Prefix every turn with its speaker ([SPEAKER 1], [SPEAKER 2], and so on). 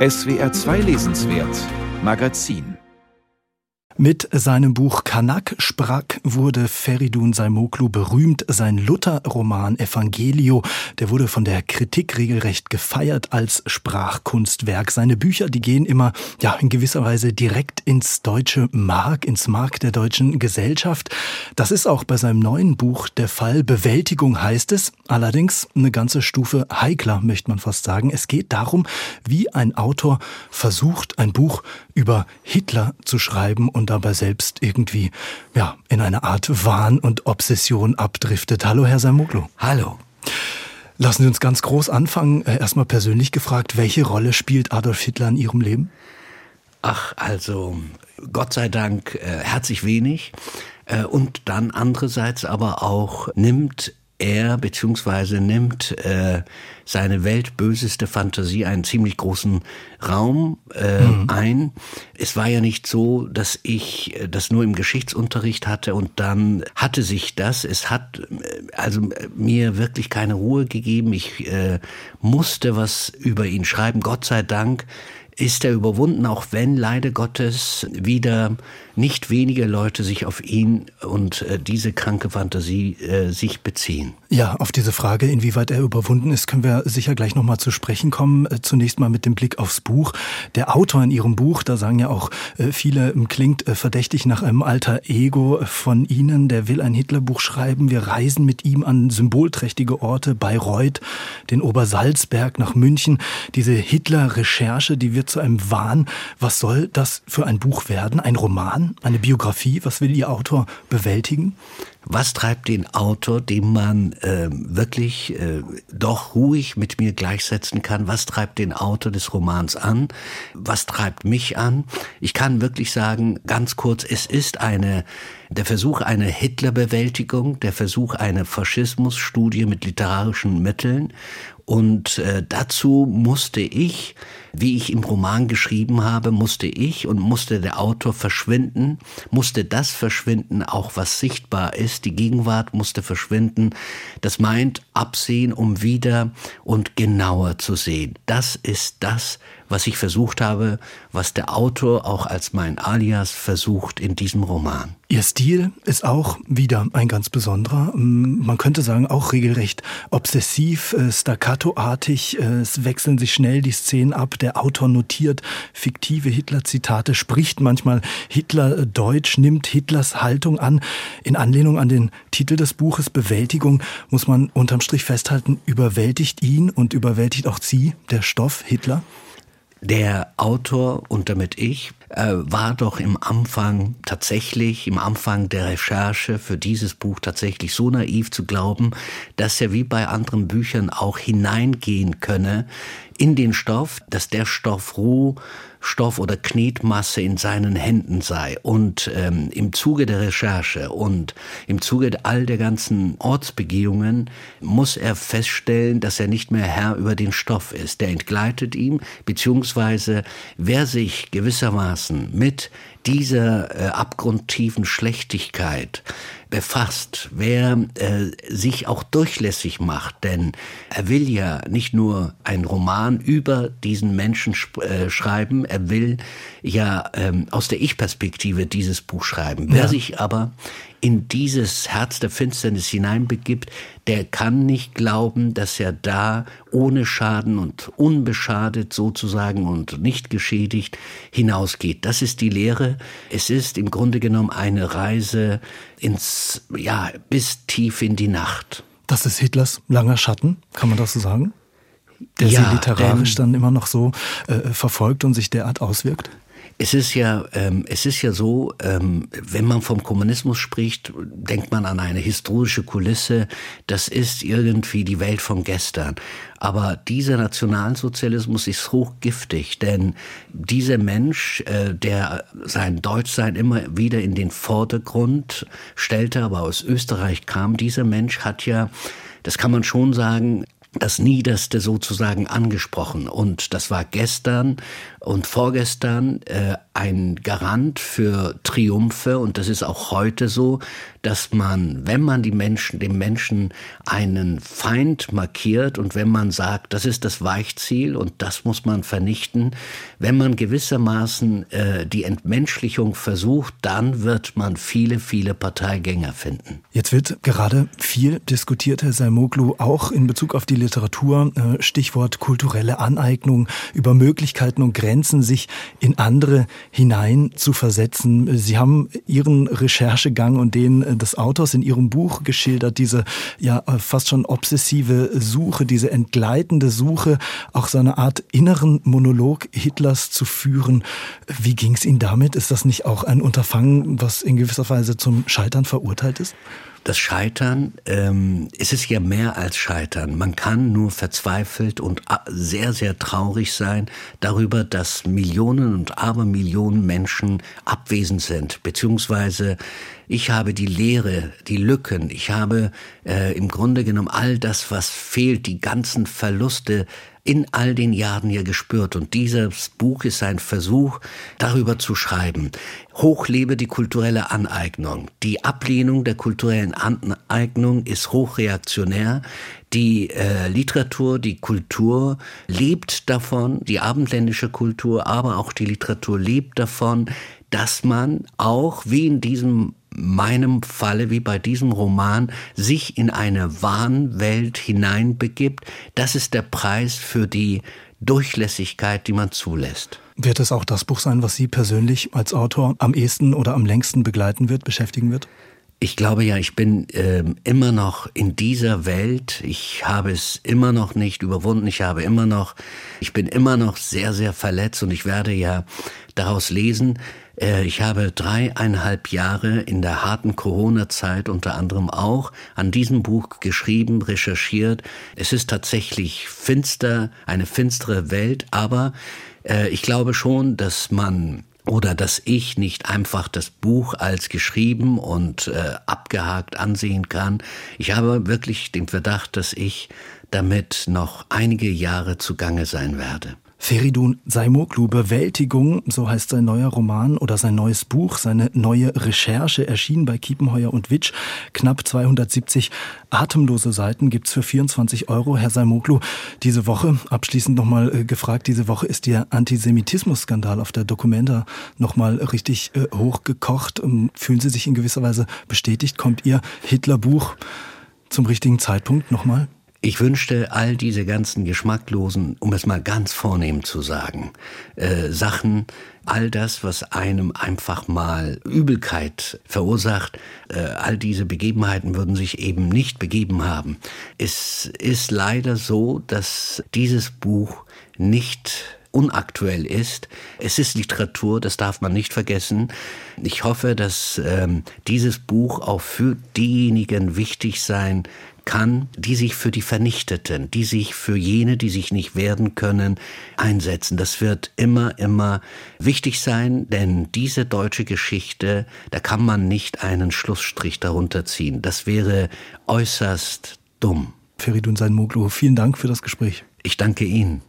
[SPEAKER 1] SWR 2 Lesenswert Magazin
[SPEAKER 2] mit seinem Buch Kanak Sprack wurde Feridun Saimoglu berühmt. Sein Luther-Roman Evangelio, der wurde von der Kritik regelrecht gefeiert als Sprachkunstwerk. Seine Bücher, die gehen immer, ja, in gewisser Weise direkt ins deutsche Mark, ins Mark der deutschen Gesellschaft. Das ist auch bei seinem neuen Buch der Fall. Bewältigung heißt es. Allerdings eine ganze Stufe heikler, möchte man fast sagen. Es geht darum, wie ein Autor versucht, ein Buch über Hitler zu schreiben und dabei selbst irgendwie ja, in eine Art Wahn und Obsession abdriftet. Hallo, Herr Samoglu.
[SPEAKER 3] Hallo.
[SPEAKER 2] Lassen Sie uns ganz groß anfangen. Äh, erstmal persönlich gefragt, welche Rolle spielt Adolf Hitler in Ihrem Leben?
[SPEAKER 3] Ach, also Gott sei Dank äh, herzlich wenig. Äh, und dann andererseits aber auch nimmt er beziehungsweise nimmt äh, seine weltböseste Fantasie einen ziemlich großen Raum äh, mhm. ein. Es war ja nicht so, dass ich äh, das nur im Geschichtsunterricht hatte und dann hatte sich das. Es hat äh, also mir wirklich keine Ruhe gegeben. Ich äh, musste was über ihn schreiben. Gott sei Dank ist er überwunden, auch wenn leider Gottes wieder nicht wenige Leute sich auf ihn und äh, diese kranke Fantasie äh, sich beziehen.
[SPEAKER 2] Ja, auf diese Frage, inwieweit er überwunden ist, können wir sicher gleich nochmal zu sprechen kommen. Äh, zunächst mal mit dem Blick aufs Buch. Der Autor in Ihrem Buch, da sagen ja auch äh, viele, klingt äh, verdächtig nach einem alter Ego von Ihnen, der will ein Hitlerbuch schreiben. Wir reisen mit ihm an symbolträchtige Orte, Bayreuth, den Obersalzberg, nach München. Diese Hitler-Recherche, die wird zu einem Wahn. Was soll das für ein Buch werden? Ein Roman? eine Biografie? Was will Ihr Autor bewältigen?
[SPEAKER 3] Was treibt den Autor, den man äh, wirklich äh, doch ruhig mit mir gleichsetzen kann? Was treibt den Autor des Romans an? Was treibt mich an? Ich kann wirklich sagen, ganz kurz, es ist eine der Versuch einer Hitlerbewältigung, der Versuch einer Faschismusstudie mit literarischen Mitteln und äh, dazu musste ich, wie ich im Roman geschrieben habe, musste ich und musste der Autor verschwinden, musste das verschwinden, auch was sichtbar ist. Die Gegenwart musste verschwinden. Das meint absehen, um wieder und genauer zu sehen. Das ist das, was ich versucht habe, was der Autor auch als mein Alias versucht in diesem Roman.
[SPEAKER 2] Ihr Stil ist auch wieder ein ganz besonderer. Man könnte sagen, auch regelrecht obsessiv, äh, staccatoartig. Äh, es wechseln sich schnell die Szenen ab. Der Autor notiert fiktive Hitler-Zitate, spricht manchmal Hitler-Deutsch, nimmt Hitlers Haltung an. In Anlehnung an den Titel des Buches Bewältigung muss man unterm Strich festhalten, überwältigt ihn und überwältigt auch Sie, der Stoff Hitler?
[SPEAKER 3] Der Autor und damit ich äh, war doch im Anfang tatsächlich, im Anfang der Recherche für dieses Buch tatsächlich so naiv zu glauben, dass er wie bei anderen Büchern auch hineingehen könne in den Stoff, dass der Stoff roh Stoff oder Knetmasse in seinen Händen sei. Und ähm, im Zuge der Recherche und im Zuge all der ganzen Ortsbegehungen muss er feststellen, dass er nicht mehr Herr über den Stoff ist. Der entgleitet ihm, beziehungsweise wer sich gewissermaßen mit dieser äh, abgrundtiefen Schlechtigkeit befasst, wer äh, sich auch durchlässig macht, denn er will ja nicht nur einen Roman über diesen Menschen äh, schreiben, er will ja ähm, aus der Ich-Perspektive dieses Buch schreiben. Ja. Wer sich aber in dieses Herz der Finsternis hineinbegibt, der kann nicht glauben, dass er da ohne Schaden und unbeschadet sozusagen und nicht geschädigt hinausgeht. Das ist die Lehre. Es ist im Grunde genommen eine Reise ins, ja, bis tief in die Nacht.
[SPEAKER 2] Das ist Hitlers langer Schatten, kann man das so sagen? Der ja, sie literarisch dann immer noch so äh, verfolgt und sich derart auswirkt?
[SPEAKER 3] Es ist ja, ähm, es ist ja so, ähm, wenn man vom Kommunismus spricht, denkt man an eine historische Kulisse. Das ist irgendwie die Welt von gestern. Aber dieser Nationalsozialismus ist hochgiftig, denn dieser Mensch, äh, der sein Deutschsein immer wieder in den Vordergrund stellte, aber aus Österreich kam, dieser Mensch hat ja, das kann man schon sagen, das Niederste sozusagen angesprochen. Und das war gestern und vorgestern äh, ein Garant für Triumphe und das ist auch heute so, dass man, wenn man die Menschen, dem Menschen einen Feind markiert und wenn man sagt, das ist das Weichziel und das muss man vernichten, wenn man gewissermaßen äh, die Entmenschlichung versucht, dann wird man viele, viele Parteigänger finden.
[SPEAKER 2] Jetzt wird gerade viel diskutiert, Herr Salmoglu, auch in Bezug auf die Literatur, äh, Stichwort kulturelle Aneignung, über Möglichkeiten und Grenzen, sich in andere hinein zu versetzen. Sie haben Ihren Recherchegang und den des Autors in Ihrem Buch geschildert, diese ja fast schon obsessive Suche, diese entgleitende Suche, auch so eine Art inneren Monolog Hitlers zu führen. Wie ging es Ihnen damit? Ist das nicht auch ein Unterfangen, was in gewisser Weise zum Scheitern verurteilt ist?
[SPEAKER 3] Das Scheitern, ähm, es ist ja mehr als Scheitern. Man kann nur verzweifelt und sehr, sehr traurig sein darüber, dass Millionen und Abermillionen Menschen abwesend sind, beziehungsweise ich habe die Leere, die Lücken, ich habe äh, im Grunde genommen all das, was fehlt, die ganzen Verluste in all den Jahren hier gespürt. Und dieses Buch ist ein Versuch, darüber zu schreiben. Hochlebe die kulturelle Aneignung. Die Ablehnung der kulturellen Aneignung ist hochreaktionär. Die äh, Literatur, die Kultur lebt davon, die abendländische Kultur, aber auch die Literatur lebt davon, dass man auch, wie in diesem meinem Falle wie bei diesem Roman sich in eine Wahnwelt hineinbegibt, das ist der Preis für die Durchlässigkeit, die man zulässt.
[SPEAKER 2] Wird es auch das Buch sein, was Sie persönlich als Autor am ehesten oder am längsten begleiten wird, beschäftigen wird?
[SPEAKER 3] Ich glaube ja, ich bin äh, immer noch in dieser Welt. Ich habe es immer noch nicht überwunden. Ich habe immer noch, ich bin immer noch sehr, sehr verletzt und ich werde ja daraus lesen, ich habe dreieinhalb Jahre in der harten Corona-Zeit unter anderem auch an diesem Buch geschrieben, recherchiert. Es ist tatsächlich finster, eine finstere Welt, aber äh, ich glaube schon, dass man oder dass ich nicht einfach das Buch als geschrieben und äh, abgehakt ansehen kann. Ich habe wirklich den Verdacht, dass ich damit noch einige Jahre zugange sein werde.
[SPEAKER 2] Feridun Saimoglu, Bewältigung, so heißt sein neuer Roman oder sein neues Buch, seine neue Recherche, erschienen bei Kiepenheuer und Witsch. Knapp 270 atemlose Seiten gibt's für 24 Euro. Herr Saimoglu, diese Woche, abschließend nochmal äh, gefragt, diese Woche ist der Antisemitismus-Skandal auf der Documenta nochmal richtig äh, hochgekocht. Ähm, fühlen Sie sich in gewisser Weise bestätigt? Kommt Ihr Hitler-Buch zum richtigen Zeitpunkt nochmal?
[SPEAKER 3] Ich wünschte, all diese ganzen geschmacklosen, um es mal ganz vornehm zu sagen, äh, Sachen, all das, was einem einfach mal Übelkeit verursacht, äh, all diese Begebenheiten würden sich eben nicht begeben haben. Es ist leider so, dass dieses Buch nicht unaktuell ist. Es ist Literatur, das darf man nicht vergessen. Ich hoffe, dass ähm, dieses Buch auch für diejenigen wichtig sein kann, die sich für die Vernichteten, die sich für jene, die sich nicht werden können, einsetzen. Das wird immer, immer wichtig sein, denn diese deutsche Geschichte, da kann man nicht einen Schlussstrich darunter ziehen. Das wäre äußerst dumm.
[SPEAKER 2] Feridun Sein Moglu, vielen Dank für das Gespräch.
[SPEAKER 3] Ich danke Ihnen.